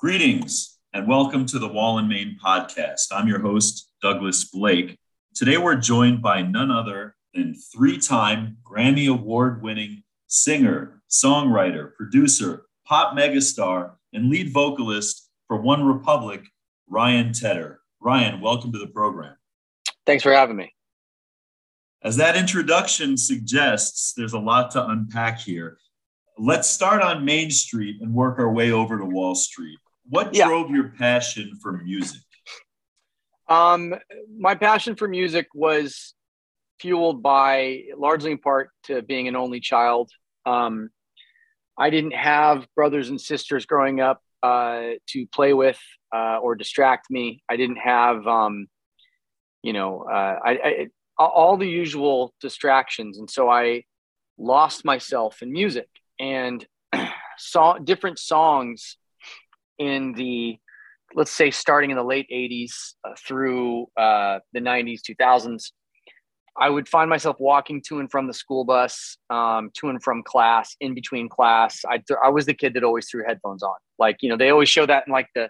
Greetings and welcome to the Wall and Main podcast. I'm your host, Douglas Blake. Today we're joined by none other than three time Grammy Award winning singer, songwriter, producer, pop megastar, and lead vocalist for One Republic, Ryan Tedder. Ryan, welcome to the program. Thanks for having me. As that introduction suggests, there's a lot to unpack here. Let's start on Main Street and work our way over to Wall Street. What yeah. drove your passion for music? Um, my passion for music was fueled by largely in part to being an only child. Um, I didn't have brothers and sisters growing up uh, to play with uh, or distract me. I didn't have, um, you know, uh, I, I, all the usual distractions, and so I lost myself in music and saw different songs in the let's say starting in the late 80s uh, through uh, the 90s 2000s i would find myself walking to and from the school bus um, to and from class in between class. I, I was the kid that always threw headphones on. Like you know they always show that in like the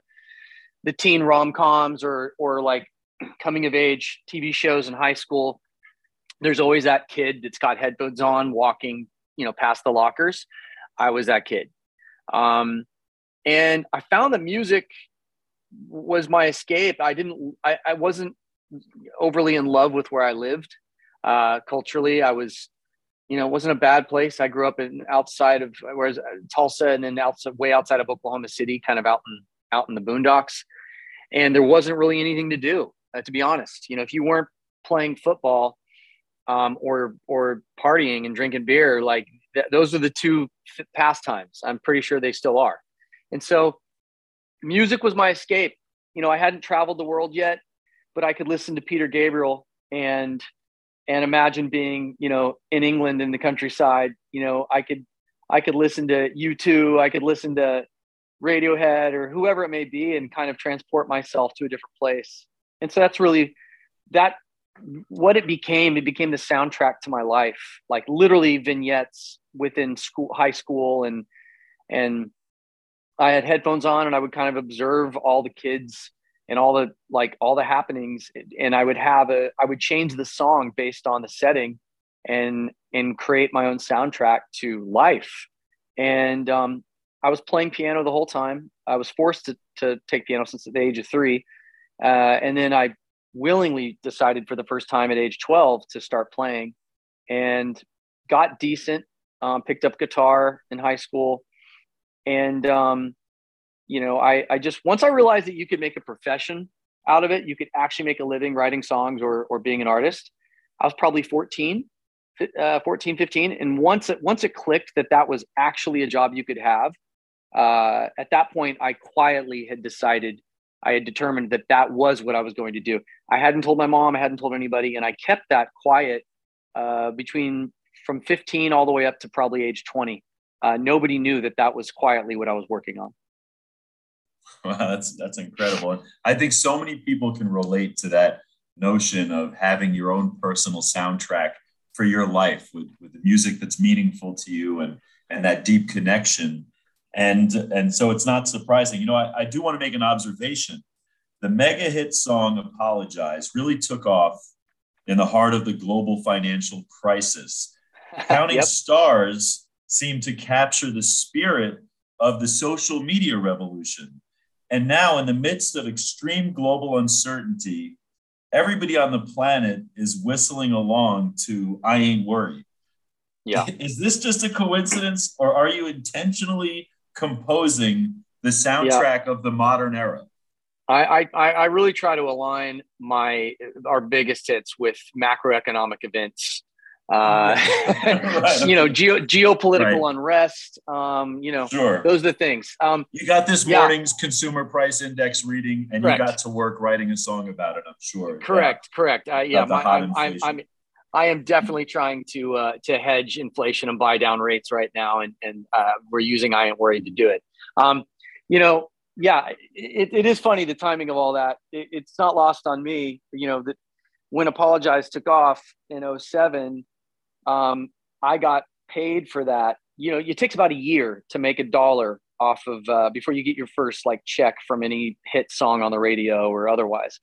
the teen rom-coms or or like coming of age tv shows in high school. There's always that kid that's got headphones on walking you know past the lockers. I was that kid. Um, and i found that music was my escape. I didn't i, I wasn't overly in love with where i lived uh, culturally. I was you know it wasn't a bad place. I grew up in outside of whereas uh, tulsa and then outside way outside of oklahoma city kind of out in out in the boondocks. And there wasn't really anything to do uh, to be honest. You know if you weren't playing football um, or or partying and drinking beer like th- those are the two pastimes. I'm pretty sure they still are and so music was my escape. You know, I hadn't traveled the world yet, but I could listen to Peter Gabriel and and imagine being, you know, in England in the countryside. You know, I could I could listen to U2, I could listen to Radiohead or whoever it may be and kind of transport myself to a different place. And so that's really that what it became, it became the soundtrack to my life, like literally vignettes within school, high school and and I had headphones on and I would kind of observe all the kids and all the like all the happenings and I would have a I would change the song based on the setting and and create my own soundtrack to life. And um, I was playing piano the whole time. I was forced to, to take piano since the age of three. Uh, and then I willingly decided for the first time at age 12 to start playing and got decent, um, picked up guitar in high school, and um, you know I, I just once i realized that you could make a profession out of it you could actually make a living writing songs or, or being an artist i was probably 14 uh, 14 15 and once it once it clicked that that was actually a job you could have uh, at that point i quietly had decided i had determined that that was what i was going to do. I hadn't told my mom i hadn't told anybody and i kept that quiet uh, between from 15 all the way up to probably age 20 uh, nobody knew that that was quietly what I was working on. Wow, that's that's incredible. I think so many people can relate to that notion of having your own personal soundtrack for your life with, with the music that's meaningful to you and and that deep connection. And and so it's not surprising. You know, I, I do want to make an observation. The mega hit song Apologize really took off in the heart of the global financial crisis. Counting yep. Stars seemed to capture the spirit of the social media revolution. And now, in the midst of extreme global uncertainty, everybody on the planet is whistling along to I Ain't Worried. Yeah. Is this just a coincidence, or are you intentionally composing the soundtrack yeah. of the modern era? I, I, I really try to align my our biggest hits with macroeconomic events uh, right. you know, geo, geopolitical right. unrest. Um, you know, sure. those are the things. Um, you got this morning's yeah. consumer price index reading, and correct. you got to work writing a song about it. I'm sure. Correct. Yeah. Correct. Uh, yeah, my, I'm, I'm, I'm, I am definitely trying to uh, to hedge inflation and buy down rates right now, and and uh, we're using I ain't worried to do it. Um, you know, yeah, it, it is funny the timing of all that. It, it's not lost on me. You know that when Apologize took off in 07, um, I got paid for that. You know, it takes about a year to make a dollar off of uh, before you get your first like check from any hit song on the radio or otherwise.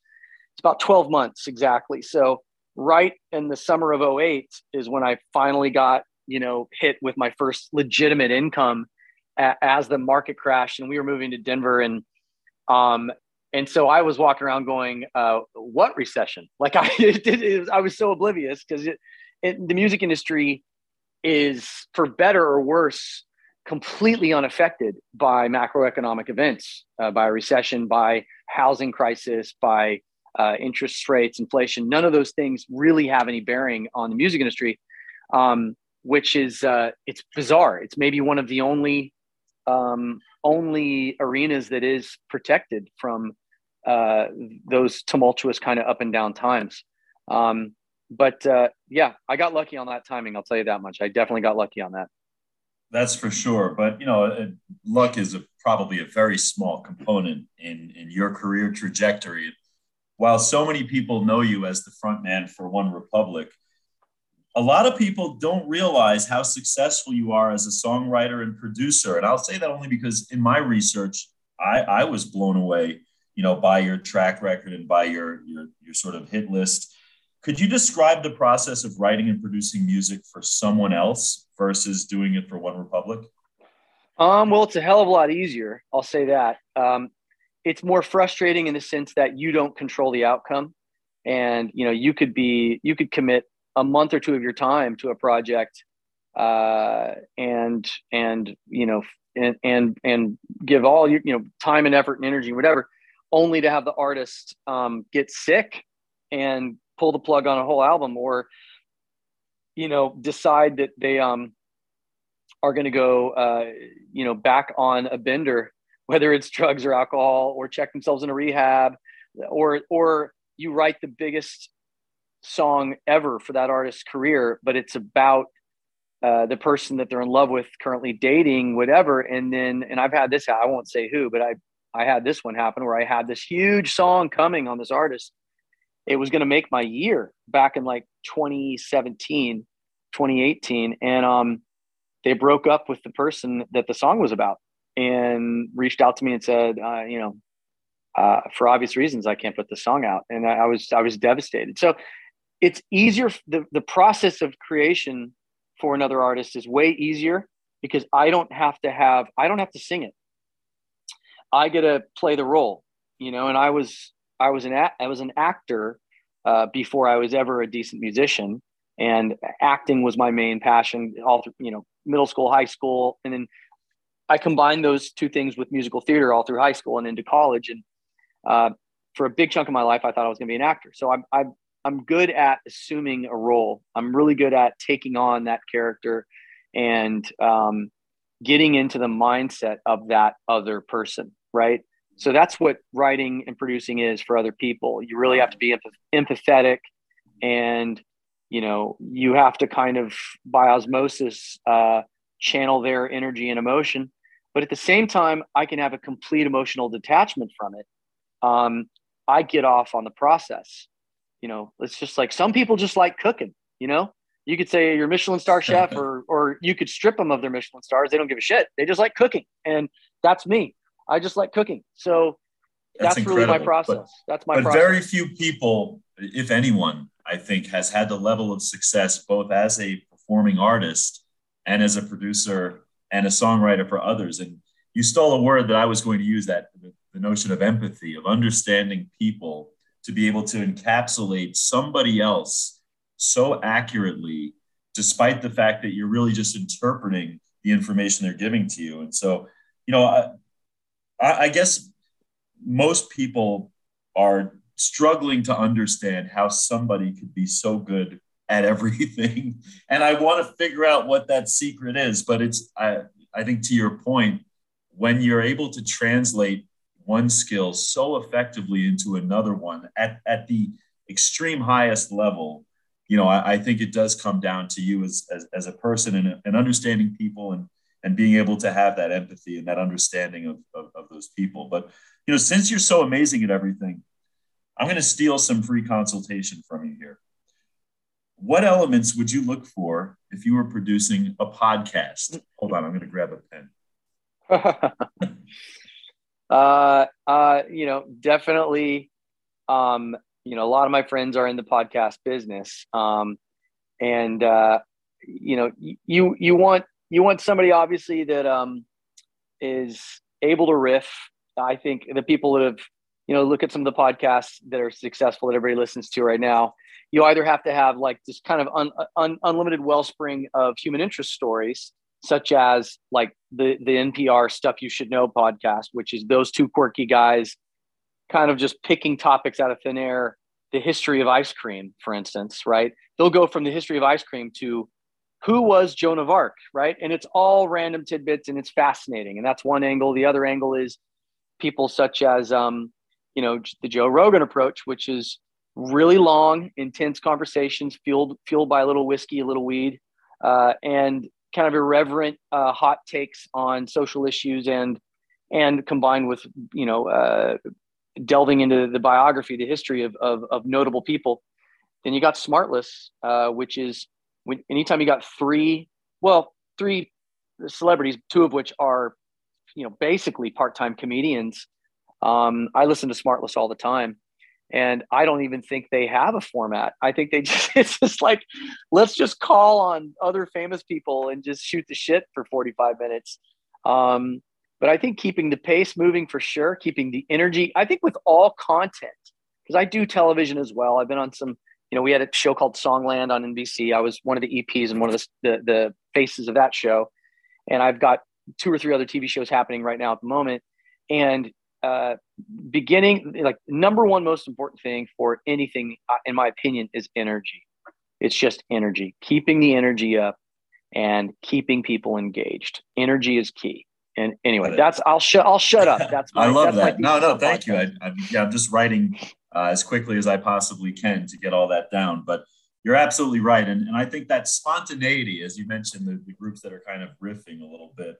It's about 12 months exactly. So right in the summer of 08 is when I finally got, you know, hit with my first legitimate income a- as the market crashed and we were moving to Denver and um and so I was walking around going, uh, "What recession?" Like I, it, it, I was so oblivious because the music industry is, for better or worse, completely unaffected by macroeconomic events, uh, by a recession, by housing crisis, by uh, interest rates, inflation. None of those things really have any bearing on the music industry, um, which is uh, it's bizarre. It's maybe one of the only um, only arenas that is protected from uh, those tumultuous kind of up and down times. Um, but uh, yeah, I got lucky on that timing. I'll tell you that much. I definitely got lucky on that. That's for sure. But you know, uh, luck is a, probably a very small component in in your career trajectory. While so many people know you as the front man for One Republic, a lot of people don't realize how successful you are as a songwriter and producer. And I'll say that only because in my research, I, I was blown away, you know, by your track record and by your your your sort of hit list. Could you describe the process of writing and producing music for someone else versus doing it for One Republic? Um, well, it's a hell of a lot easier. I'll say that. Um, it's more frustrating in the sense that you don't control the outcome, and you know you could be you could commit a month or two of your time to a project, uh, and and you know and and and give all your you know time and effort and energy whatever, only to have the artist um, get sick and pull the plug on a whole album or you know decide that they um are going to go uh you know back on a bender whether it's drugs or alcohol or check themselves in a rehab or or you write the biggest song ever for that artist's career but it's about uh, the person that they're in love with currently dating whatever. And then and i've had this i won't say who but i i had this one happen where i had this huge song coming on this artist it was going to make my year back in like 2017 2018 and um they broke up with the person that the song was about and reached out to me and said uh, you know uh, for obvious reasons i can't put the song out. And I, I was i was devastated. So it's easier the, the process of creation for another artist is way easier because i don't have to have i don't have to sing it. I get to play the role you know and i was I was an a- I was an actor uh, before I was ever a decent musician, and acting was my main passion all through you know middle school, high school, and then I combined those two things with musical theater all through high school and into college. And uh, for a big chunk of my life, I thought I was going to be an actor. So I'm I'm I'm good at assuming a role. I'm really good at taking on that character and um, getting into the mindset of that other person, right? So that's what writing and producing is for other people. You really have to be empathetic and you know you have to kind of by osmosis uh, channel their energy and emotion. But at the same time i can have a complete emotional detachment from it. Um, i get off on the process. You know it's just like some people just like cooking you know? You could say you're a michelin star chef or or you could strip them of their michelin stars. They don't give a shit. They just like cooking. And that's me I just like cooking. So that's, that's really my process. But, that's my but process. very few people, if anyone, I think, has had the level of success both as a performing artist and as a producer and a songwriter for others. And you stole a word that I was going to use that the, the notion of empathy, of understanding people to be able to encapsulate somebody else so accurately, despite the fact that you're really just interpreting the information they're giving to you. And so, you know, I, I, I guess most people are struggling to understand how somebody could be so good at everything. And i want to figure out what that secret is but it's i i think to your point when you're able to translate one skill so effectively into another one at, at the extreme highest level you know i, I think it does come down to you as, as, as a person and, and understanding people and and being able to have that empathy and that understanding of, of, of those people. But, you know, since you're so amazing at everything, I'm going to steal some free consultation from you here. What elements would you look for if you were producing a podcast? Hold on, I'm going to grab a pen. uh, uh, you know, definitely. Um, you know, a lot of my friends are in the podcast business, um, and uh, you know, you you want you want somebody obviously that um, is able to riff. I think the people that have, you know, look at some of the podcasts that are successful that everybody listens to right now. You either have to have like this kind of un, un, unlimited wellspring of human interest stories, such as like the the NPR Stuff You Should Know podcast, which is those two quirky guys kind of just picking topics out of thin air. The history of ice cream, for instance, right? They'll go from the history of ice cream to who was Joan of Arc, right? And it's all random tidbits and it's fascinating. And that's one angle. The other angle is people such as, um, you know, the Joe Rogan approach, which is really long, intense conversations fueled fueled by a little whiskey, a little weed, uh, and kind of irreverent uh, hot takes on social issues and and combined with you know uh, delving into the biography, the history of, of, of notable people. Then you got Smartless, uh, which is when anytime you got three, well, three celebrities, two of which are, you know, basically part-time comedians. Um, I listen to Smartless all the time, and I don't even think they have a format. I think they just it's just like let's just call on other famous people and just shoot the shit for 45 minutes. Um, but I think keeping the pace moving for sure, keeping the energy. I think with all content, because I do television as well. I've been on some you know, we had a show called Songland on NBC. I was one of the EPs and one of the, the, the faces of that show. And I've got two or three other TV shows happening right now at the moment. And uh, beginning, like number one most important thing for anything, uh, in my opinion, is energy. It's just energy, keeping the energy up and keeping people engaged. Energy is key. And anyway, that's I'll shut I'll shut up. That's my, I love that. No, no, thank you. I, I, yeah, I'm just writing uh, as quickly as I possibly can to get all that down. But you're absolutely right. And, and I think that spontaneity, as you mentioned, the, the groups that are kind of riffing a little bit.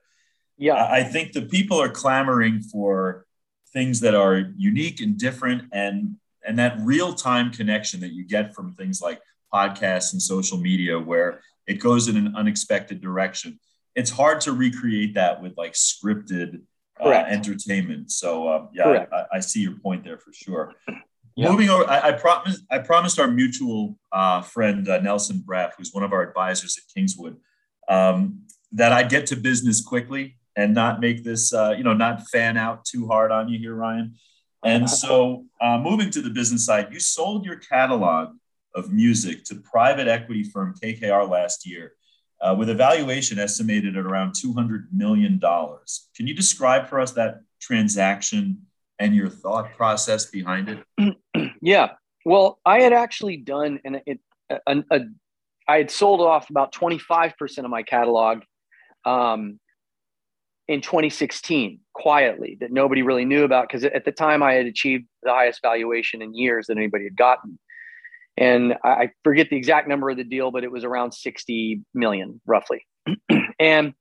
Yeah. I think the people are clamoring for things that are unique and different and and that real time connection that you get from things like podcasts and social media where it goes in an unexpected direction it's hard to recreate that with like scripted uh, entertainment so uh, yeah I, I, see your point there for sure Yep. Moving over, I, I, promised I promised our mutual uh, friend uh, Nelson Braff, who's one of our advisors at Kingswood, um, that I'd get to business quickly and not make this, uh, you know, not fan out too hard on you here, Ryan. And so, uh, moving to the business side, you sold your catalog of music to private equity firm KKR last year, uh, with a valuation estimated at around two hundred million dollars. Can you describe for us that transaction? and your thought process behind it? yeah. Well, I had actually done an, a, a, a I had sold off about 25% of my catalog um, in 2016 quietly that nobody really knew about because at the time I had achieved the highest valuation in years that anybody had gotten. And I forget the exact number of the deal, but it was around 60 million roughly. and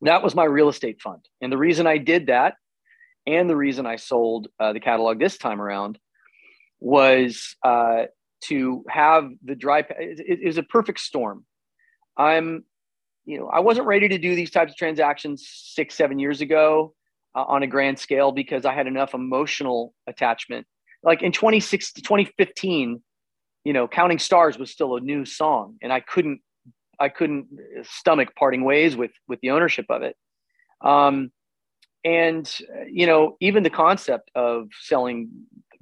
that was my real estate fund. And the reason I did that and the reason I sold uh, the catalog this time around was uh, to have the dry. It, it, was a perfect storm. I'm, you know, I wasn't ready to do these types of transactions six, seven years ago uh, on a grand scale because I had enough emotional attachment. Like in 2016, 2015, you know, Counting Stars was still a new song, and I couldn't, I couldn't stomach parting ways with with the ownership of it. Um, and you know even the concept of selling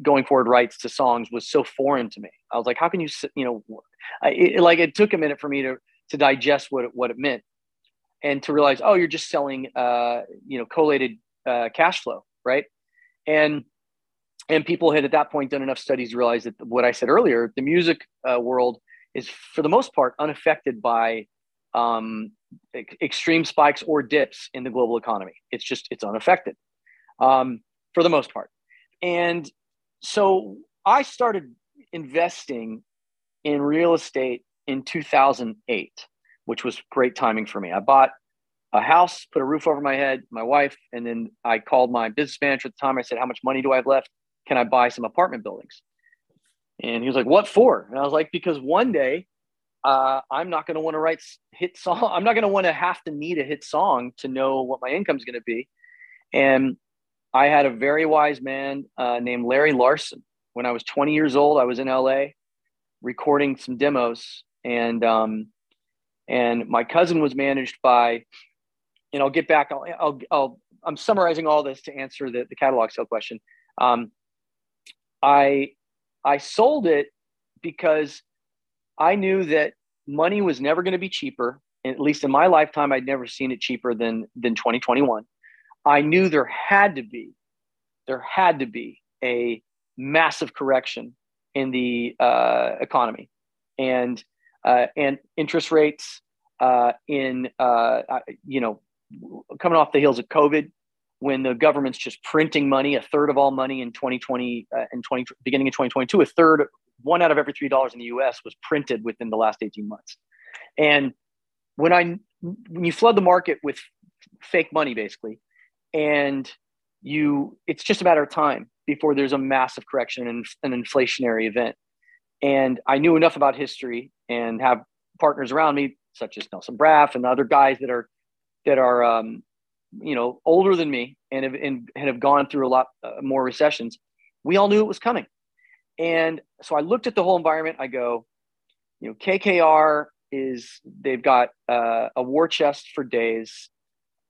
going forward rights to songs was so foreign to me i was like how can you you know I, it, like it took a minute for me to to digest what it, what it meant and to realize oh you're just selling uh you know collated uh, cash flow right and and people had at that point done enough studies to realize that what i said earlier the music uh, world is for the most part unaffected by um, extreme spikes or dips in the global economy. It's just it's unaffected um, for the most part. And so I started investing in real estate in 2008, which was great timing for me. I bought a house, put a roof over my head, my wife, and then I called my business manager at the time. I said, "How much money do I have left? Can I buy some apartment buildings?" And he was like, "What for?" And I was like, "Because one day uh, I'm not going to want to write hit song. I'm not going to want to have to need a hit song to know what my income is going to be. And I had a very wise man uh, named Larry Larson. When I was 20 years old, I was in LA recording some demos, and um, and my cousin was managed by, and I'll get back. I'll, I'll, I'll I'm summarizing all this to answer the, the catalog sale question. Um, I I sold it because I knew that money was never going to be cheaper. At least in my lifetime, I'd never seen it cheaper than than 2021. I knew there had to be, there had to be a massive correction in the uh, economy, and uh, and interest rates uh, in uh, you know coming off the heels of COVID, when the government's just printing money, a third of all money in 2020 uh, 20 beginning in 2022, a third one out of every three dollars in the U.S. was printed within the last 18 months. And when I when you flood the market with fake money, basically, and you it's just a matter of time before there's a massive correction and an inflationary event. And I knew enough about history and have partners around me, such as Nelson Braff and other guys that are that are um, you know older than me and have and, and have gone through a lot uh, more recessions. We all knew it was coming and so I looked at the whole environment. I go, you know, KKR is they've got uh, a war chest for days.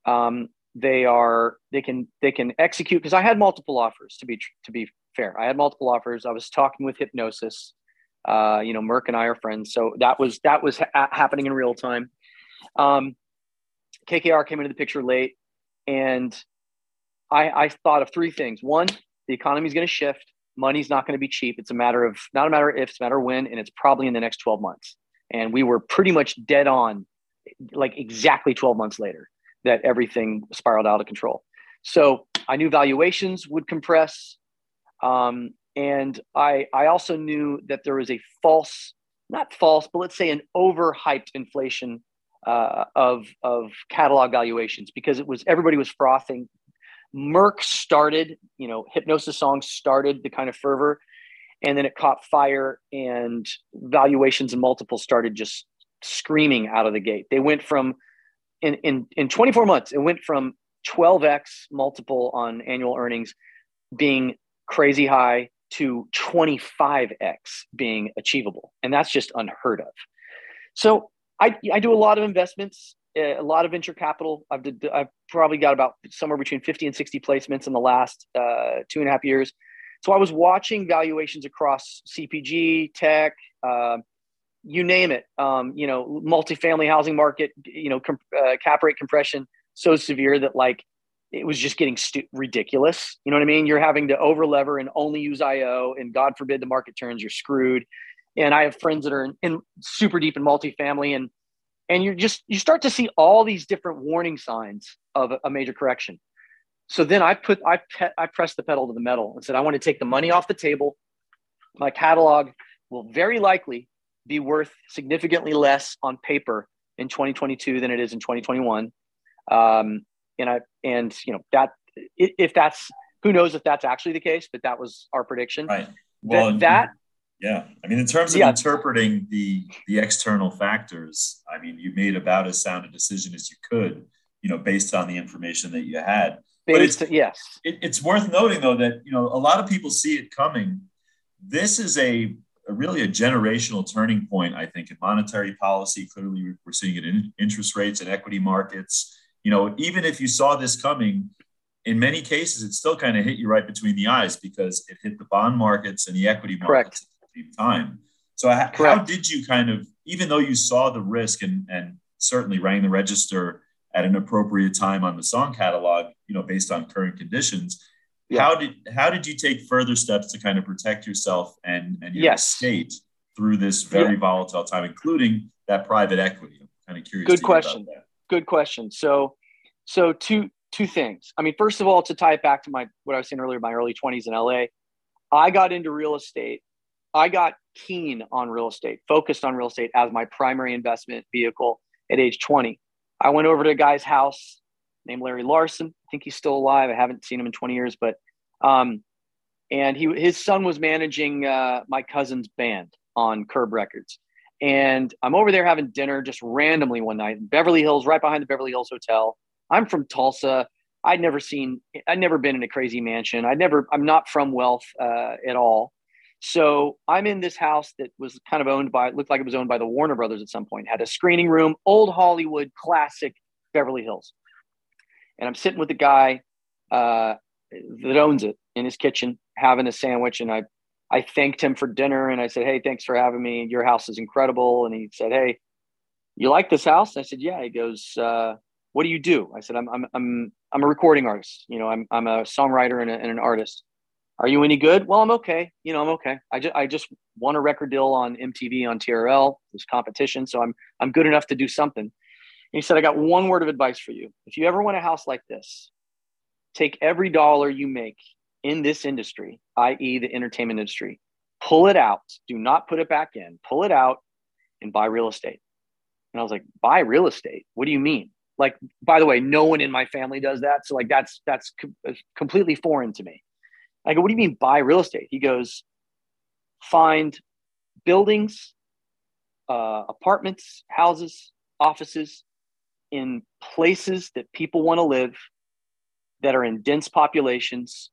Um, they are they can they can execute because I had multiple offers to be to be fair. I had multiple offers. I was talking with Hipgnosis Uh, you know, Merck and I are friends, so that was that was ha- happening in real time. Um, KKR came into the picture late, and I, I thought of three things. One, the economy is going to shift money's not going to be cheap. It's a matter of not a matter of if, it's a matter of when, and it's probably in the next 12 months. And we were pretty much dead on, like exactly 12 months later, that everything spiraled out of control. So I knew valuations would compress. Um, and I, I also knew that there was a false, not false, but let's say an overhyped inflation uh, of, of catalog valuations because it was everybody was frothing Merck started, you know, Hipgnosis songs started the kind of fervor, and then it caught fire, and valuations and multiples started just screaming out of the gate. They went from in in in 24 months, it went from 12x multiple on annual earnings being crazy high to 25x being achievable, and that's just unheard of. So I, I do a lot of investments a lot of venture capital. I've, did, I've probably got about somewhere between 50 and 60 placements in the last uh, two and a half years. So I was watching valuations across CPG, tech, uh, you name it. Um, you know, multifamily housing market. You know, comp- uh, cap rate compression so severe that like it was just getting stu- ridiculous. You know what I mean? You're having to over lever and only use IO, and God forbid the market turns, you're screwed. And I have friends that are in, in super deep in multifamily, and and you just you start to see all these different warning signs of a major correction so then i put i pe- i pressed the pedal to the metal and said i want to take the money off the table my catalog will very likely be worth significantly less on paper in 2022 than it is in 2021 um, and i and you know that if that's who knows if that's actually the case but that was our prediction right well that, that yeah, I mean, in terms of yeah. interpreting the the external factors, I mean, you made about as sound a decision as you could, you know, based on the information that you had. Based, but it's, yes, it, it's worth noting though that you know a lot of people see it coming. This is a, a really a generational turning point, I think, in monetary policy. Clearly, we're seeing it in interest rates and equity markets. You know, even if you saw this coming, in many cases, it still kind of hit you right between the eyes because it hit the bond markets and the equity markets Correct at the same time. So how, how did you kind of, even though you saw the risk and, and certainly rang the register at an appropriate time on the song catalog, you know, based on current conditions, yeah. how did how did you take further steps to kind of protect yourself and and your yes. estate through this very yeah. volatile time, including that private equity? I'm kind of curious. Good question. Good question. So, so two two things. I mean, first of all, to tie it back to my what I was saying earlier, my early 20s in LA, I got into real estate I got keen on real estate, focused on real estate as my primary investment vehicle at age 20. I went over to a guy's house named Larry Larson. I think he's still alive. I haven't seen him in 20 years, but um, and he his son was managing uh, my cousin's band on Curb Records, And I'm over there having dinner just randomly one night in Beverly Hills, right behind the Beverly Hills Hotel. I'm from Tulsa. I'd never seen, I'd never been in a crazy mansion. I'd never, I'm not from wealth uh, at all. So I'm in this house that was kind of owned by, It looked like it was owned by the Warner Brothers at some point, had a screening room, old Hollywood, classic Beverly Hills. And I'm sitting with the guy uh, that owns it in his kitchen, having a sandwich. And I I thanked him for dinner and I said, Hey, thanks for having me. Your house is incredible. And he said, Hey, you like this house? I said, Yeah. He goes, uh, What do you do? I said, I'm, I'm, I'm, I'm a recording artist. You know, I'm, I'm a songwriter and, a, and an artist. Are you any good? Well, I'm okay. You know, I'm okay. I just, I just won a record deal on MTV on TRL, this competition. So I'm, I'm good enough to do something. He said, I got one word of advice for you. If you ever want a house like this, take every dollar you make in this industry, i.e., the entertainment industry, pull it out. Do not put it back in. Pull it out and buy real estate. And I was like, buy real estate? What do you mean? Like, by the way, no one in my family does that. So like, that's that's co- completely foreign to me. I go, what do you mean buy real estate? He goes, find buildings, uh, apartments, houses, offices in places that people want to live that are in dense populations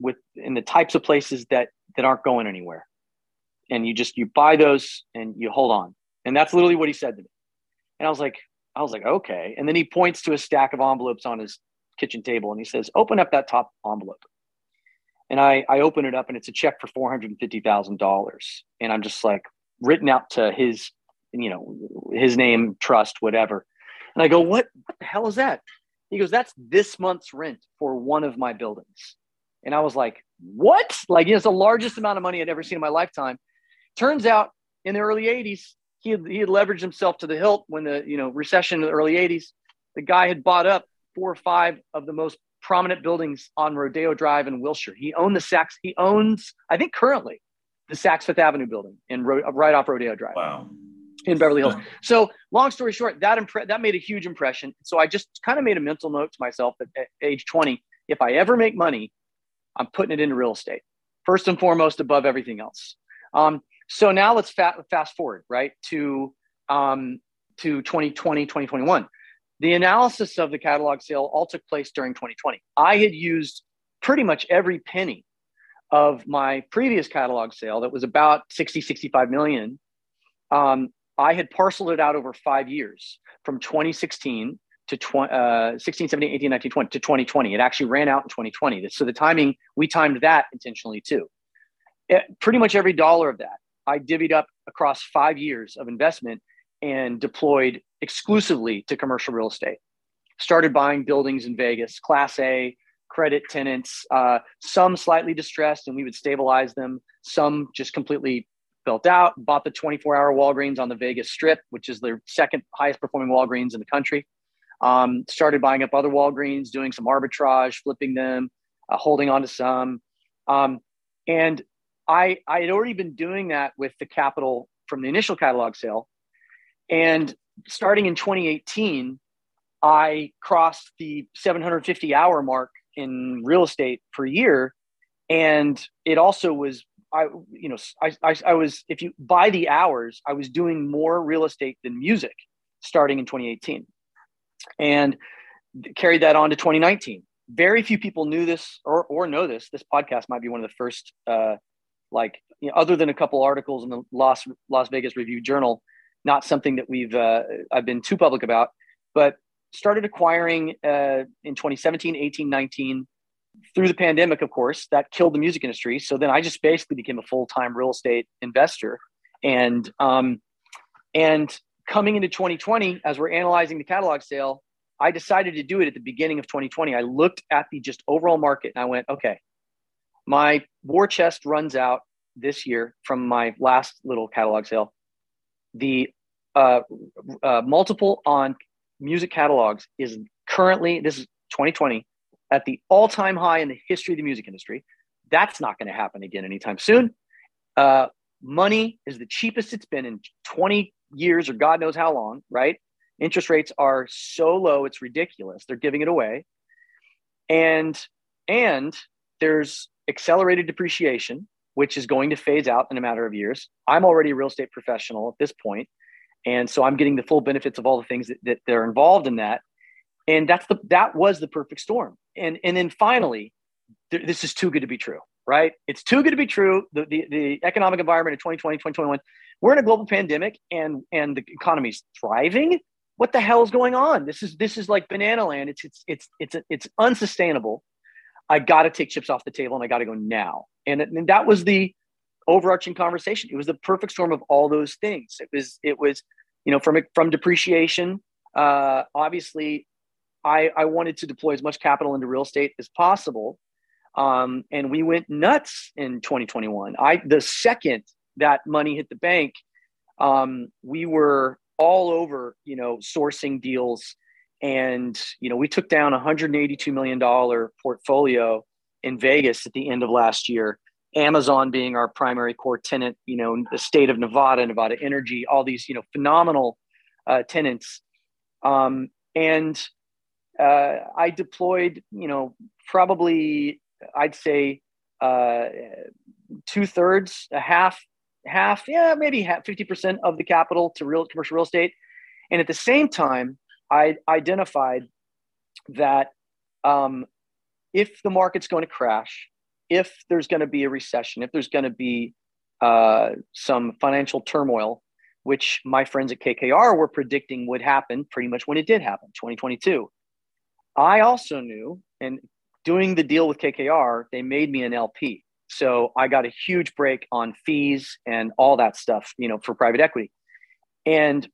with in the types of places that that aren't going anywhere. And you just you buy those and you hold on. And that's literally what he said to me. And i was like i was like okay. And then he points to a stack of envelopes on his kitchen table and he says open up that top envelope. And i i open it up and it's a check for $450000 and i'm just like written out to his you know his name trust whatever and i go what what the hell is that he goes that's this month's rent for one of my buildings and I was like, what? Like, you know, it's the largest amount of money I'd ever seen in my lifetime. Turns out in the early 80s, he had, he had leveraged himself to the hilt when the, you know, recession in the early 80s. The guy had bought up four or five of the most prominent buildings on Rodeo Drive in Wilshire. He owned the Saks, he owns, I think currently, the Saks Fifth Avenue building in right off Rodeo Drive. Wow. In Beverly Hills. So, long story short, that impre- that made a huge impression. So I just kind of made a mental note to myself at, at age 20, if I ever make money, I'm putting it into real estate first and foremost above everything else. Um, so now let's fa- fast forward right to um, to 2020, 2021. The analysis of the catalog sale all took place during 2020. I had used pretty much every penny of my previous catalog sale that was about 60, 65 million. Um, I had parceled it out over five years from 2016 to 20, uh, 16, 17, 18, 19, 20 to 2020. It actually ran out in 2020. So the timing, we timed that intentionally too. It, pretty much every dollar of that, I divvied up across five years of investment and deployed exclusively to commercial real estate. Started buying buildings in Vegas, Class A, credit tenants, uh, some slightly distressed, and we would stabilize them. Some just completely built out. Bought the 24 hour Walgreens on the Vegas Strip, which is the second highest performing Walgreens in the country. Um, started buying up other Walgreens, doing some arbitrage, flipping them, uh, holding on to some. Um, and I, I had already been doing that with the capital from the initial catalog sale. And starting in 2018, I crossed the 750 hour mark in real estate per year. And it also was, I, you know, I, I, I was, if you buy the hours, I was doing more real estate than music starting in 2018 and carried that on to 2019. Very few people knew this or, or know this. This podcast might be one of the first, uh, like, you know, other than a couple articles in the Las Las Vegas Review Journal, not something that we've uh, I've been too public about, but started acquiring uh, in 2017, 18, 19 through the pandemic, of course, that killed the music industry. So then I just basically became a full time real estate investor, and um, and coming into 2020, as we're analyzing the catalog sale, I decided to do it at the beginning of 2020. I looked at the just overall market and I went, okay, my war chest runs out this year from my last little catalog sale. The uh, uh, multiple on music catalogs is currently, this is 2020, at the all time high in the history of the music industry. That's not going to happen again anytime soon. Uh, money is the cheapest it's been in 20 years or God knows how long, right? Interest rates are so low, it's ridiculous. They're giving it away. And and there's accelerated depreciation, which is going to phase out in a matter of years. I'm already a real estate professional at this point, and so I'm getting the full benefits of all the things that, that are involved in that. And that's the that was the perfect storm. And and then finally, th- this is too good to be true, right? It's too good to be true. The, the the economic environment in 2020, 2021, we're in a global pandemic, and and the economy's thriving. What the hell is going on? This is this is like banana land. It's it's it's it's it's unsustainable. I got to take chips off the table, and I got to go now. And, and that was the overarching conversation. It was the perfect storm of all those things. It was it was you know from from depreciation. Uh, obviously, I I wanted to deploy as much capital into real estate as possible, um, and we went nuts in 2021. I the second that money hit the bank, um, we were all over you know sourcing deals, and you know we took down a 182 million dollar portfolio in Vegas at the end of last year. Amazon being our primary core tenant, you know, the state of Nevada, Nevada Energy, all these, you know, phenomenal uh, tenants. Um, and uh, I deployed, you know, probably I'd say uh, two thirds, a half, half, yeah, maybe 50% of the capital to real commercial real estate. And at the same time, I identified that um, if the market's going to crash, if there's going to be a recession, if there's going to be uh, some financial turmoil, which my friends at KKR were predicting would happen pretty much when it did happen, 2022. I also knew, and doing the deal with KKR, they made me an LP. So I got a huge break on fees and all that stuff, you know, for private equity. And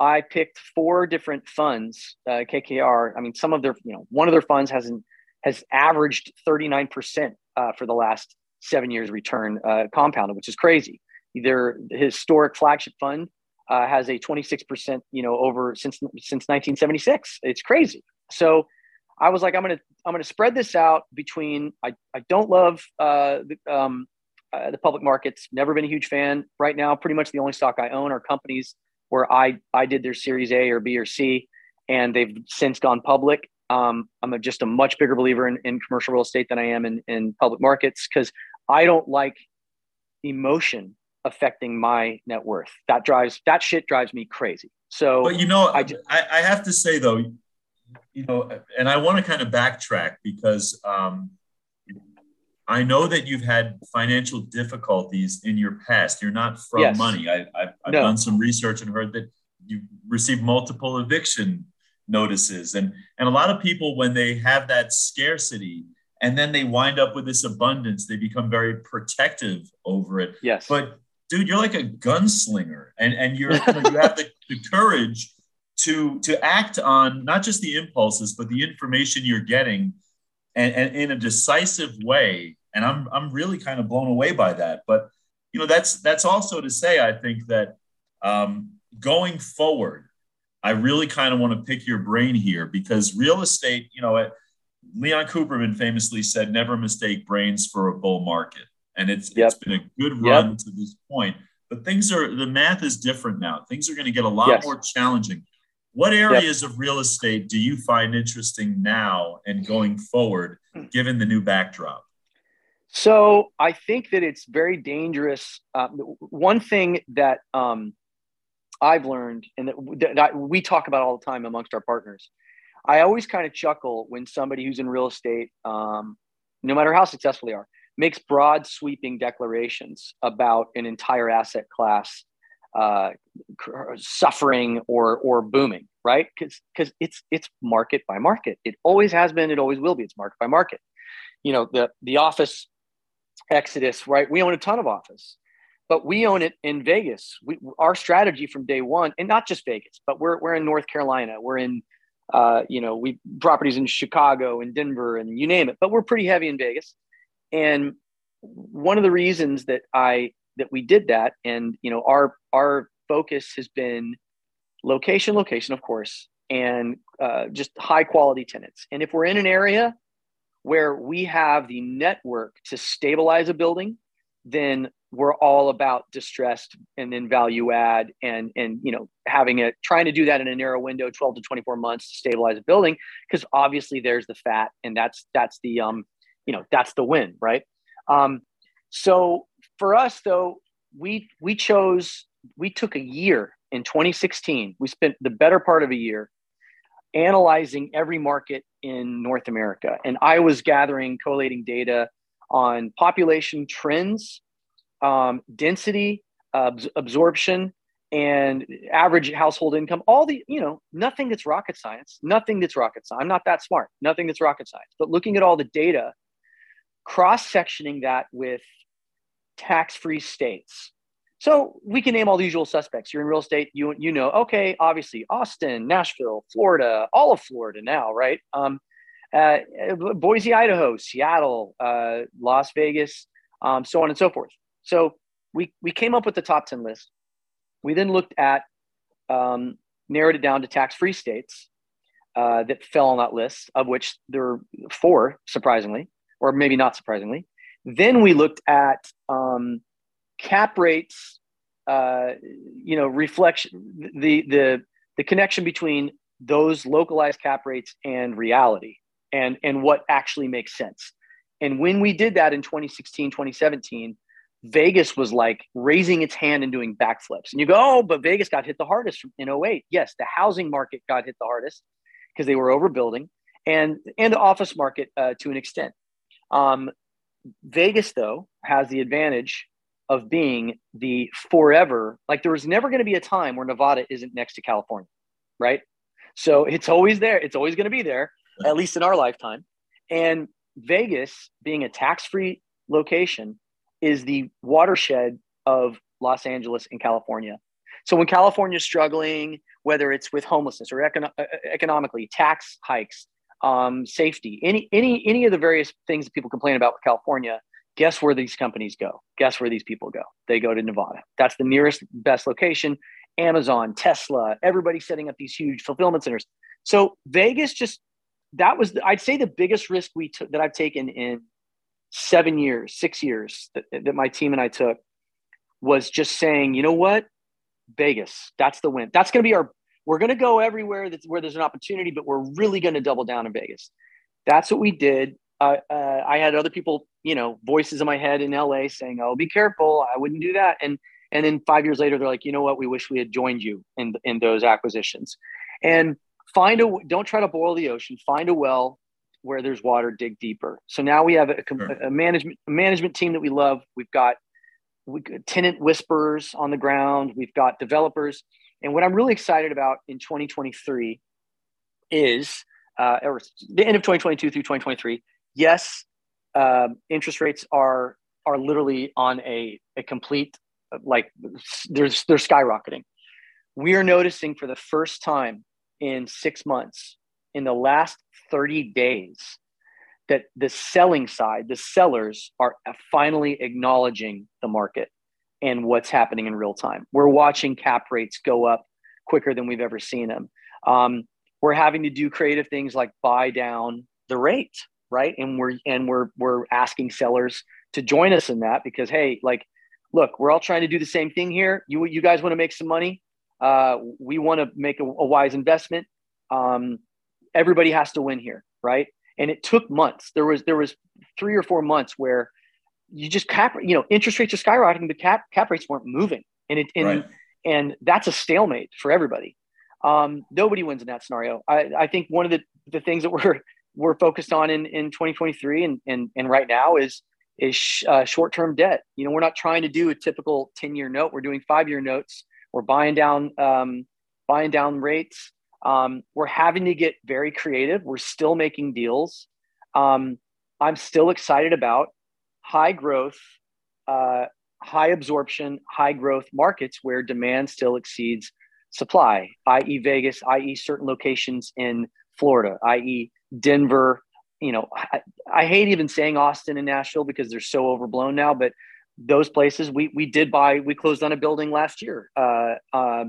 I picked four different funds. Uh, KKR, I mean, some of their, you know, one of their funds hasn't has averaged 39% uh, for the last seven years return uh, compounded, which is crazy. Their historic flagship fund uh, has a 26%, you know, over since since 1976. It's crazy. So I was like, I'm gonna I'm gonna spread this out between. I I don't love uh, the, um, uh, the public markets. Never been a huge fan. Right now, pretty much the only stock I own are companies where I I did their Series A or B or C, and they've since gone public. Um, I'm a, just a much bigger believer in, in commercial real estate than I am in, in public markets because I don't like emotion affecting my net worth. That drives that shit drives me crazy. So, but you know, I, I, I have to say though, you know, and I want to kind of backtrack because um, I know that you've had financial difficulties in your past. You're not from yes. money. I, have no. done some research and heard that you received multiple eviction notices and and a lot of people when they have that scarcity and then they wind up with this abundance they become very protective over it yes but dude you're like a gunslinger and and you're you, you have the, the courage to to act on not just the impulses but the information you're getting and, and in a decisive way and i'm i'm really kind of blown away by that but you know that's that's also to say i think that um, going forward I really kind of want to pick your brain here because real estate, you know, Leon Cooperman famously said, never mistake brains for a bull market. And it's, yep. it's been a good run yep. to this point. But things are, the math is different now. Things are going to get a lot yes. more challenging. What areas yep. of real estate do you find interesting now and going forward, given the new backdrop? So I think that it's very dangerous. Uh, one thing that um, I've learned and that, that we talk about all the time amongst our partners. I always kind of chuckle when somebody who's in real estate, um, no matter how successful they are, makes broad sweeping declarations about an entire asset class uh, suffering or or booming, right? Because because it's it's market by market. It always has been. It always will be. It's market by market. You know the the office exodus, right? We own a ton of office but we own it in Vegas. We, our strategy from day one, and not just Vegas, but we're, we're in North Carolina. We're in, uh, you know, we properties in Chicago and Denver and you name it, but we're pretty heavy in Vegas. And one of the reasons that I, that we did that and, you know, our, our focus has been location, location, of course, and uh, just high quality tenants. And if we're in an area where we have the network to stabilize a building, then we're all about distressed and then value add and and you know having it trying to do that in a narrow window 12 to 24 months to stabilize a building because obviously there's the fat and that's that's the um you know that's the win right um so for us though, we we chose we took a year in 2016. We spent the better part of a year analyzing every market in North America, and I was gathering collating data on population trends, um, density, absorption, and average household income. All the you know nothing that's rocket science. Nothing that's rocket science. I'm not that smart. Nothing that's rocket science. But looking at all the data, cross sectioning that with tax free states. So we can name all the usual suspects. You're in real estate, you you know, okay, obviously Austin, Nashville, Florida, all of Florida now, right? Um, uh, Boise, Idaho, Seattle, uh, Las Vegas, um, so on and so forth. So we we came up with the top ten list. We then looked at um, narrowed it down to tax free states uh, that fell on that list, of which there are four, surprisingly, or maybe not surprisingly. Then we looked at um, cap rates, uh, you know, reflection, the, the, the connection between those localized cap rates and reality and, and what actually makes sense. And when we did that in 2016, 2017, Vegas was like raising its hand and doing backflips. And you go, oh, but Vegas got hit the hardest in 08. Yes, the housing market got hit the hardest because they were overbuilding and, and the office market uh, to an extent. Um, Vegas, though, has the advantage of being the forever, like there was never going to be a time where Nevada isn't next to California, right? So it's always there. It's always going to be there, at least in our lifetime. And Vegas, being a tax free location, is the watershed of Los Angeles and California. So when California is struggling, whether it's with homelessness or econo- economically, tax hikes, um, safety, any any any of the various things that people complain about with California. Guess where these companies go? Guess where these people go? They go to Nevada. That's the nearest best location. Amazon, Tesla, everybody setting up these huge fulfillment centers. So Vegas just that was I'd say the biggest risk we took that I've taken in seven years, six years that, that my team and I took was just saying, you know what, Vegas, that's the win. That's going to be our we're going to go everywhere that's where there's an opportunity, but we're really going to double down in Vegas. That's what we did. Uh, uh, I had other people, you know, voices in my head in LA saying, "Oh, be careful! I wouldn't do that." And and then five years later, they're like, "You know what? We wish we had joined you in in those acquisitions." And find a don't try to boil the ocean. Find a well where there's water. Dig deeper. So now we have a, a management a management team that we love. We've got we, tenant whisperers on the ground. We've got developers and what I'm really excited about in 2023 is, uh, or the end of 2022 through 2023, yes, um, interest rates are are literally on a, a complete like there's they're skyrocketing. We are noticing for the first time in six months, in the last 30 days, that the selling side, the sellers are finally acknowledging the market and what's happening in real time. We're watching cap rates go up quicker than we've ever seen them. Um, we're having to do creative things like buy down the rate, right? And we're and we're we're asking sellers to join us in that because hey, like, look, we're all trying to do the same thing here. You you guys want to make some money. Uh, we want to make a, a, wise investment. Um, everybody has to win here, right? And it took months. There was there was three or four months where you just cap, you know, interest rates are skyrocketing, but cap cap rates weren't moving, and it and right. and that's a stalemate for everybody. Um, nobody wins in that scenario. I, I think one of the the things that we're we're focused on in in 2023 and and and right now is is uh, short term debt. You know, we're not trying to do a typical 10 year note. We're doing five year notes. We're buying down um, buying down rates. Um, we're having to get very creative. We're still making deals. Um, I'm still excited about high growth, uh, high absorption, high growth markets where demand still exceeds supply, i.e., Vegas, i.e., certain locations in Florida, i.e., Denver. You know, I, I, hate even saying Austin and Nashville because they're so overblown now, but those places we we did buy. We closed on a building last year, uh, uh,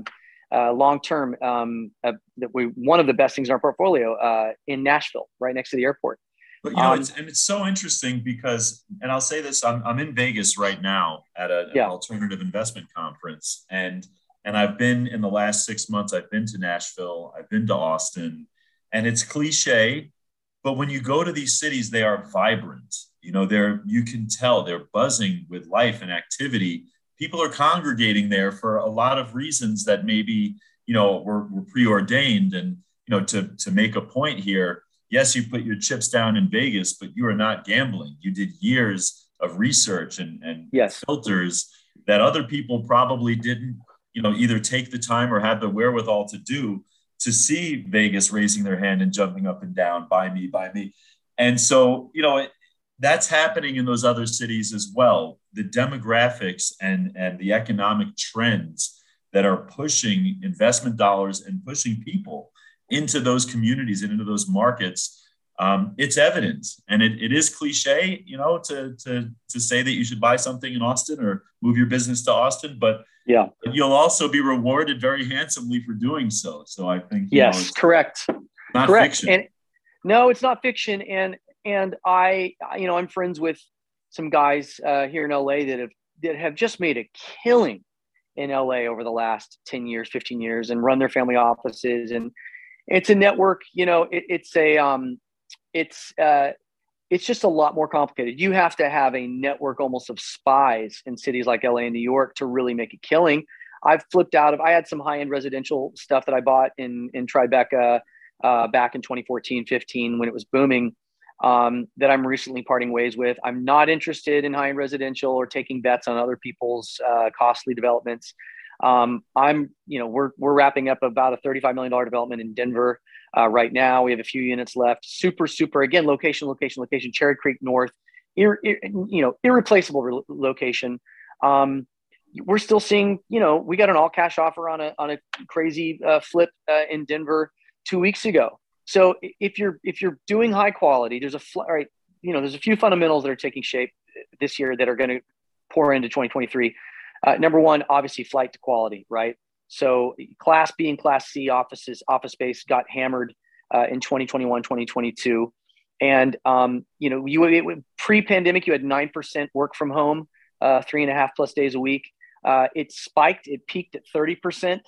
uh, long term. Um, uh, that we one of the best things in our portfolio uh, in Nashville, right next to the airport. But you know, um, it's and it's so interesting because, and I'll say this: I'm I'm in Vegas right now at a, yeah. an alternative investment conference, and and I've been in the last six months. I've been to Nashville, I've been to Austin, and it's cliche, but when you go to these cities, they are vibrant. You know, they're you can tell they're buzzing with life and activity. People are congregating there for a lot of reasons that maybe you know were, were preordained. And you know, to to make a point here, yes, you put your chips down in Vegas, but you are not gambling. You did years of research and, and yes. filters that other people probably didn't, you know, either take the time or have the wherewithal to do to see Vegas raising their hand and jumping up and down, buy me, buy me. And so, you know, it, that's happening in those other cities as well. The demographics and, and the economic trends that are pushing investment dollars and pushing people into those communities and into those markets um, it's evident. and it, it is cliche you know to, to to say that you should buy something in austin or move your business to austin but yeah. you'll also be rewarded very handsomely for doing so. So i think yes know, correct. not correct. fiction. And no it's not fiction. And and i you know i'm friends with some guys uh, here in la that have that have just made a killing in la over the last 10 years 15 years and run their family offices and it's a network you know it, it's a um it's uh, it's just a lot more complicated. You have to have a network almost of spies in cities like LA and New York to really make a killing. I've flipped out of. I had some high end residential stuff that I bought in in Tribeca uh, back in 2014, 15 when it was booming. Um, that I'm recently parting ways with. I'm not interested in high end residential or taking bets on other people's uh, costly developments. Um, I'm, you know, we're we're wrapping up about a $35 million development in Denver uh, right now. We have a few units left. Super, super. Again, location, location, location. Cherry Creek North, ir, ir, you know, irreplaceable re- location. Um, we're still seeing, you know, we got an all cash offer on a on a crazy uh, flip uh, in Denver two weeks ago. So if you're if you're doing high quality, there's a fl- right, you know, there's a few fundamentals that are taking shape this year that are going to pour into 2023. Uh, number one, obviously, flight to quality, right? So Class B and Class C offices, office space got hammered uh, in 2021, 2022. And, um, you know, you pre-pandemic, you had 9% work from home, uh, three and a half plus days a week. Uh, it spiked, it peaked at 30%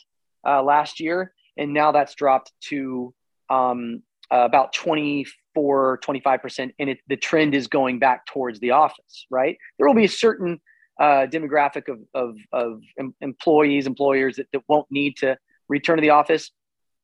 uh, last year. And now that's dropped to um, about 24, 25%. And it, the trend is going back towards the office, right? There will be a certain uh, demographic of, of, of em- employees, employers that, that won't need to return to the office.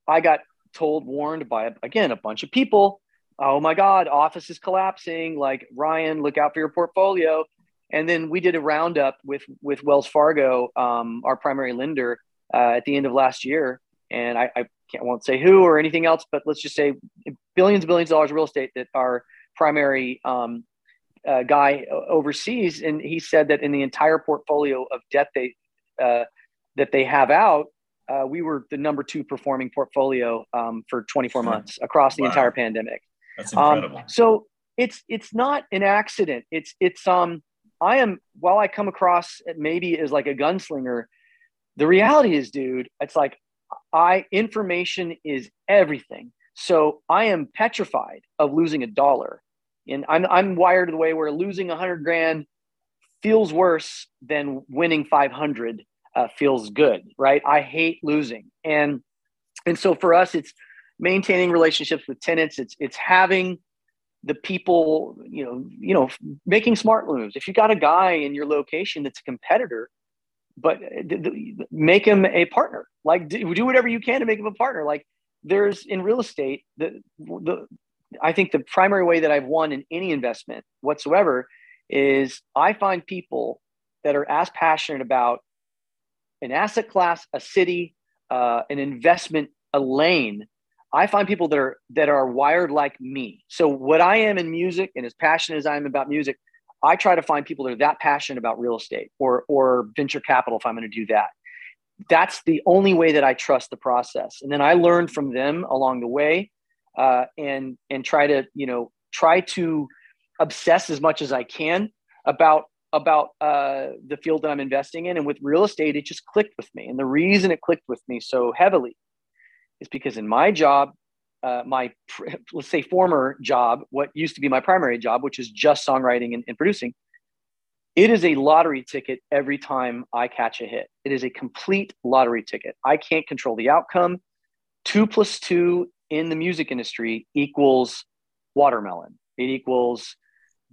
I got told, warned by, again, a bunch of people, oh my God, office is collapsing. Like, Ryan, look out for your portfolio. And then we did a roundup with, with Wells Fargo, um, our primary lender, uh, at the end of last year. And I, I can't, won't say who or anything else, but let's just say billions and billions of dollars of real estate that our primary um, uh, guy overseas, and he said that in the entire portfolio of debt they uh, that they have out, uh, we were the number two performing portfolio um, for 24 months across the wow. entire pandemic. That's incredible. Um, so it's it's not an accident. It's it's um I am while I come across maybe as like a gunslinger, the reality is, dude, it's like I information is everything. So I am petrified of losing a dollar and I'm I'm wired the way where losing a hundred grand feels worse than winning 500 uh, feels good, right? I hate losing, and and so for us, it's maintaining relationships with tenants. It's it's having the people, you know, you know, making smart moves. If you got a guy in your location that's a competitor, but uh, make him a partner. Like do whatever you can to make him a partner. Like there's in real estate the the I think the primary way that I've won in any investment whatsoever is I find people that are as passionate about an asset class, a city, uh, an investment, a lane. I find people that are that are wired like me. So what I am in music and as passionate as I am about music, I try to find people that are that passionate about real estate or or venture capital if I'm going to do that. That's the only way that I trust the process. And then I learn from them along the way uh, and and try to you know try to obsess as much as I can about about uh, the field that I'm investing in. And with real estate, it just clicked with me. And the reason it clicked with me so heavily is because in my job, uh, my let's say former job, what used to be my primary job, which is just songwriting and, and producing, it is a lottery ticket every time I catch a hit. It is a complete lottery ticket. I can't control the outcome. Two plus two in the music industry equals watermelon. It equals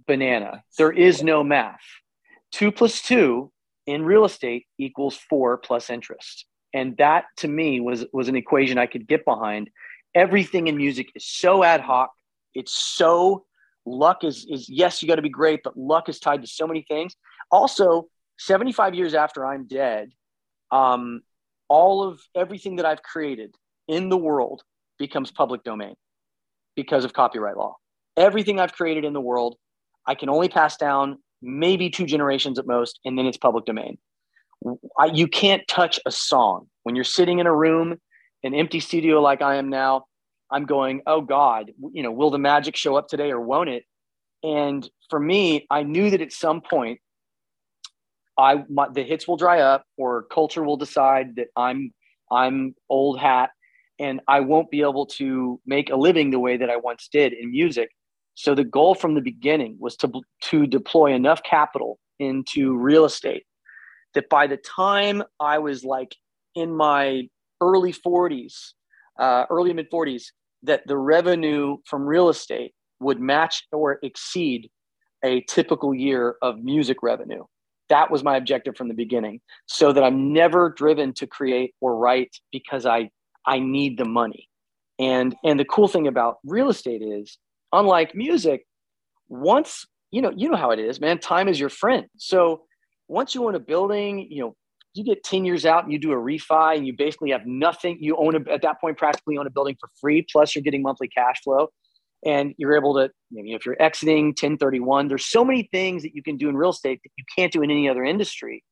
banana. There is no math. Two plus two in real estate equals four plus interest. And that to me was, was an equation I could get behind. Everything in music is so ad hoc. It's so luck is, is yes, you got to be great, but luck is tied to so many things. Also, 75 years after I'm dead, um, all of everything that I've created in the world becomes public domain because of copyright law. Everything I've created in the world, I can only pass down maybe two generations at most, and then it's public domain. I, you can't touch a song when you're sitting in a room, an empty studio like I am now. I'm going, oh God, you know, will the magic show up today or won't it? And for me, I knew that at some point, I my, the hits will dry up, or culture will decide that I'm I'm old hat, and I won't be able to make a living the way that I once did in music. So the goal from the beginning was to to deploy enough capital into real estate that by the time I was like in my early 40s, uh, early mid 40s, that the revenue from real estate would match or exceed a typical year of music revenue. That was my objective from the beginning, so that I'm never driven to create or write because I I need the money. And and the cool thing about real estate is, unlike music, once you know you know how it is, man. Time is your friend. So once you own a building, you know you get 10 years out and you do a refi and you basically have nothing you own a, at that point practically own a building for free plus you're getting monthly cash flow and you're able to you know, if you're exiting 1031 there's so many things that you can do in real estate that you can't do in any other industry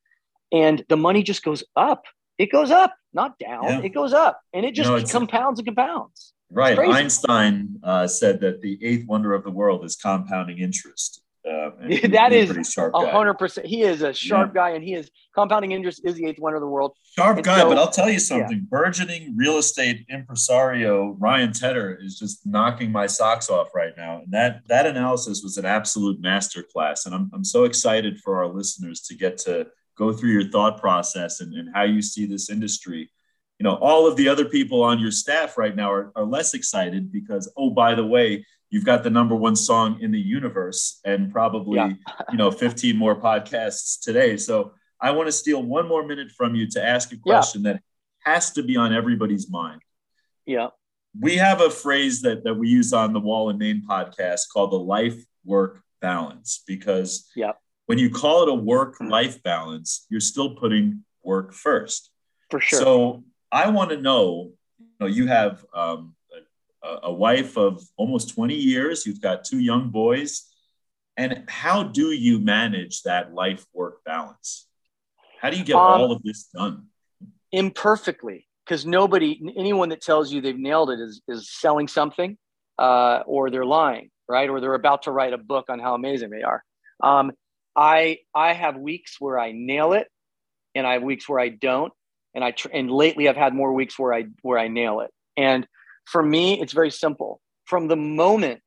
and the money just goes up it goes up not down yeah. it goes up and it just know, compounds and compounds right einstein uh, said that the eighth wonder of the world is compounding interest uh, that is a hundred percent. He is a sharp yeah. guy, and he is compounding interest is the eighth wonder of the world. Sharp and guy, so, but I'll tell you something: yeah. burgeoning real estate impresario Ryan Tedder is just knocking my socks off right now. And that that analysis was an absolute masterclass, and I'm I'm so excited for our listeners to get to go through your thought process and, and how you see this industry. You know, all of the other people on your staff right now are, are less excited because, oh, by the way, you've got the number one song in the universe and probably yeah. you know 15 more podcasts today so i want to steal one more minute from you to ask a question yeah. that has to be on everybody's mind yeah we have a phrase that, that we use on the wall and main podcast called the life work balance because yeah when you call it a work life balance you're still putting work first for sure so i want to know you know you have um, a wife of almost 20 years. You've got two young boys. And how do you manage that life work balance? How do you get um, all of this done? Imperfectly, because nobody, anyone that tells you they've nailed it is, is selling something uh, or they're lying, right? Or they're about to write a book on how amazing they are. Um, I, I have weeks where I nail it and I have weeks where I don't. And I, tr- and lately I've had more weeks where I, where I nail it. And for me, it's very simple. From the moment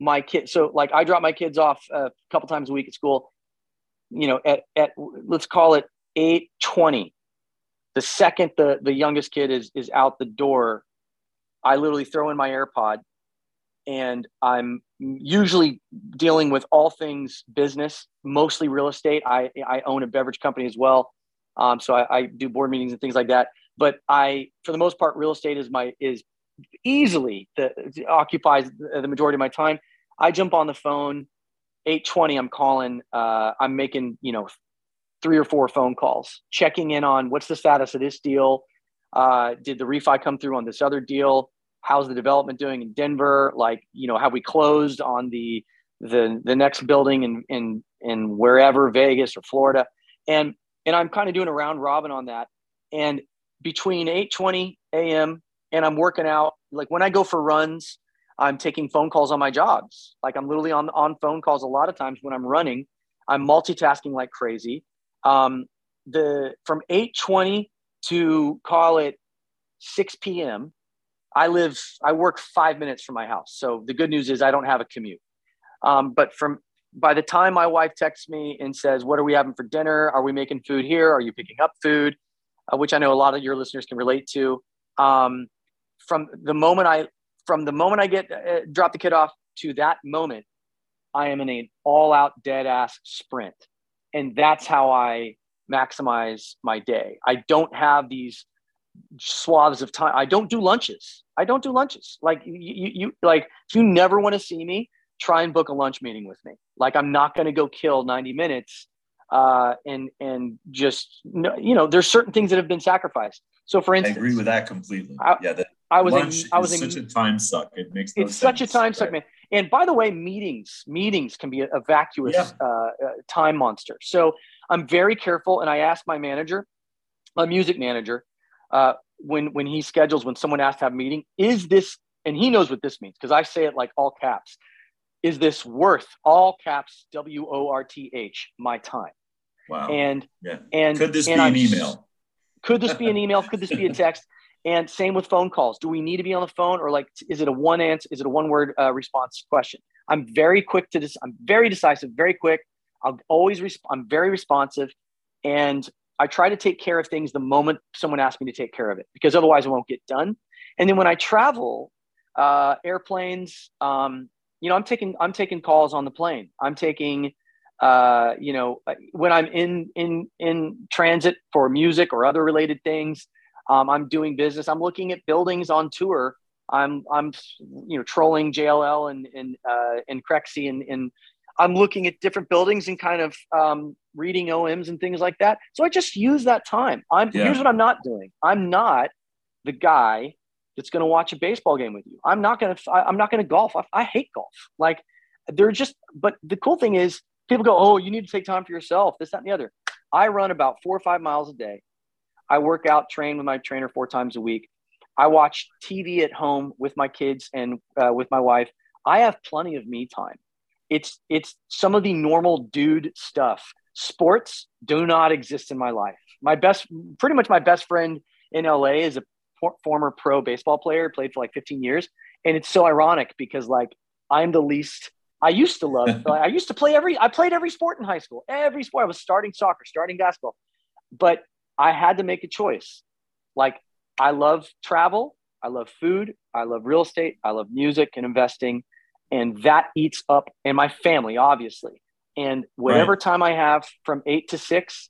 my kid, so like I drop my kids off a couple times a week at school, you know, at, at let's call it 820. The second the, the youngest kid is, is out the door, I literally throw in my AirPod and I'm usually dealing with all things business, mostly real estate. I, I own a beverage company as well. Um, so I, I do board meetings and things like that. But I, for the most part, real estate is my, is easily the, occupies the majority of my time. I jump on the phone, 820, I'm calling, uh, I'm making, you know, three or four phone calls, checking in on what's the status of this deal. Uh, did the refi come through on this other deal? How's the development doing in Denver? Like, you know, have we closed on the the the next building in in in wherever Vegas or Florida? And and I'm kind of doing a round robin on that. And between 8:20 a.m and I'm working out. Like when I go for runs, I'm taking phone calls on my jobs. Like I'm literally on on phone calls a lot of times when I'm running. I'm multitasking like crazy. Um, the from 8:20 to call it 6 p.m. I live. I work five minutes from my house. So the good news is I don't have a commute. Um, but from by the time my wife texts me and says, "What are we having for dinner? Are we making food here? Are you picking up food?" Uh, which I know a lot of your listeners can relate to. Um, from the moment I from the moment I get uh, drop the kid off to that moment, I am in an all out dead ass sprint. And that's how I maximize my day. I don't have these swaths of time. I don't do lunches. I don't do lunches. Like you, you, like if you never want to see me, try and book a lunch meeting with me. Like I'm not going to go kill 90 minutes uh, and and just you know there's certain things that have been sacrificed. So for instance, I agree with that completely. I, yeah, that I was in, I was in, such a time suck. It makes no it's sense. such a time suck, man. And by the way, meetings meetings can be a, a vacuous yeah. uh, uh, time monster. So I'm very careful, and I ask my manager, my music manager, uh, when when he schedules when someone asks to have a meeting, is this and he knows what this means because I say it like all caps is this worth all caps W O R T H my time? Wow. And yeah. and could this and be I'm, an email? Could this be an email? could this be a text? And same with phone calls. Do we need to be on the phone or like is it a one answer? Is it a one word uh, response question? I'm very quick to this. I'm very decisive, very quick. I'll always respond. I'm very responsive, and I try to take care of things the moment someone asks me to take care of it because otherwise it won't get done. And then when I travel, uh, airplanes, um, you know, I'm taking I'm taking calls on the plane. I'm taking uh, you know, when I'm in in in transit for music or other related things, um, I'm doing business. I'm looking at buildings on tour. I'm I'm you know trolling JLL and and uh, and Crexi and and I'm looking at different buildings and kind of um, reading OMs and things like that. So I just use that time. I'm yeah. here's what I'm not doing. I'm not the guy that's going to watch a baseball game with you. I'm not going to, I'm not going to golf. I, I, hate golf. Like they're just, but the cool thing is people go, Oh, you need to take time for yourself. This, that, and the other. I run about four or five miles a day. I work out, train with my trainer four times a week. I watch TV at home with my kids and uh, with my wife. I have plenty of me time. It's, it's some of the normal dude stuff. Sports do not exist in my life. My best, pretty much my best friend in LA is a former pro baseball player, played for like 15 years. And it's so ironic because like I'm the least I used to love I used to play every I played every sport in high school. Every sport. I was starting soccer, starting basketball. But I had to make a choice. Like I love travel, I love food, I love real estate, I love music and investing. And that eats up and my family, obviously. And whatever right. time I have from eight to six,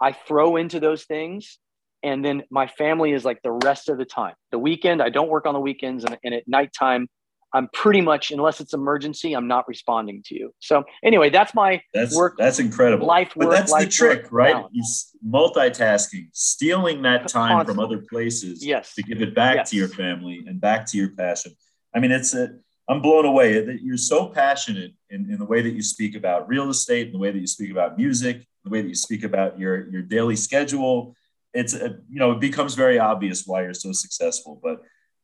I throw into those things and then my family is like the rest of the time. The weekend, I don't work on the weekends, and, and at nighttime, I'm pretty much, unless it's emergency, I'm not responding to you. So anyway, that's my that's, work. That's incredible. Life, but work, that's life, the trick, work, right? You multitasking, stealing that time Constantly. from other places yes. to give it back yes. to your family and back to your passion. I mean, it's a, I'm blown away that you're so passionate in, in the way that you speak about real estate, in the way that you speak about music, the way that you speak about your, your daily schedule, it's a, you know it becomes very obvious why you're so successful. But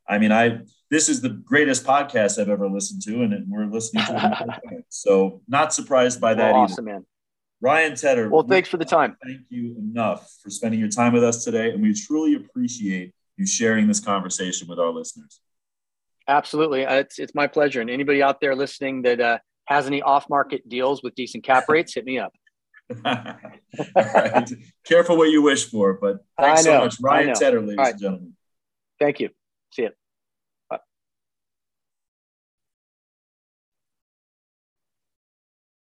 i mean i this is the greatest podcast i've ever listened to and we're listening to it so not surprised by that well, awesome either. man. Ryan tedder well thanks for the time. thank you enough for spending your time with us today and we truly appreciate you sharing this conversation with our listeners absolutely uh, it's, it's my pleasure and anybody out there listening that uh, has any off-market deals with decent cap rates hit me up right. Careful what you wish for, but thanks so much. Ryan Tedder, ladies right. and gentlemen. Thank you. See you.